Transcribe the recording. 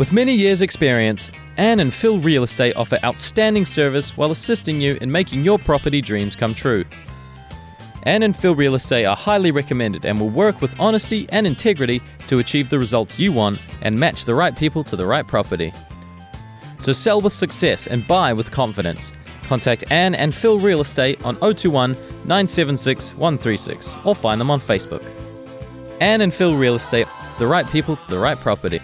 With many years' experience, Anne and Phil Real Estate offer outstanding service while assisting you in making your property dreams come true. Anne and Phil Real Estate are highly recommended and will work with honesty and integrity to achieve the results you want and match the right people to the right property. So sell with success and buy with confidence. Contact Anne and Phil Real Estate on 021 976 136 or find them on Facebook. Anne and Phil Real Estate, the right people, the right property.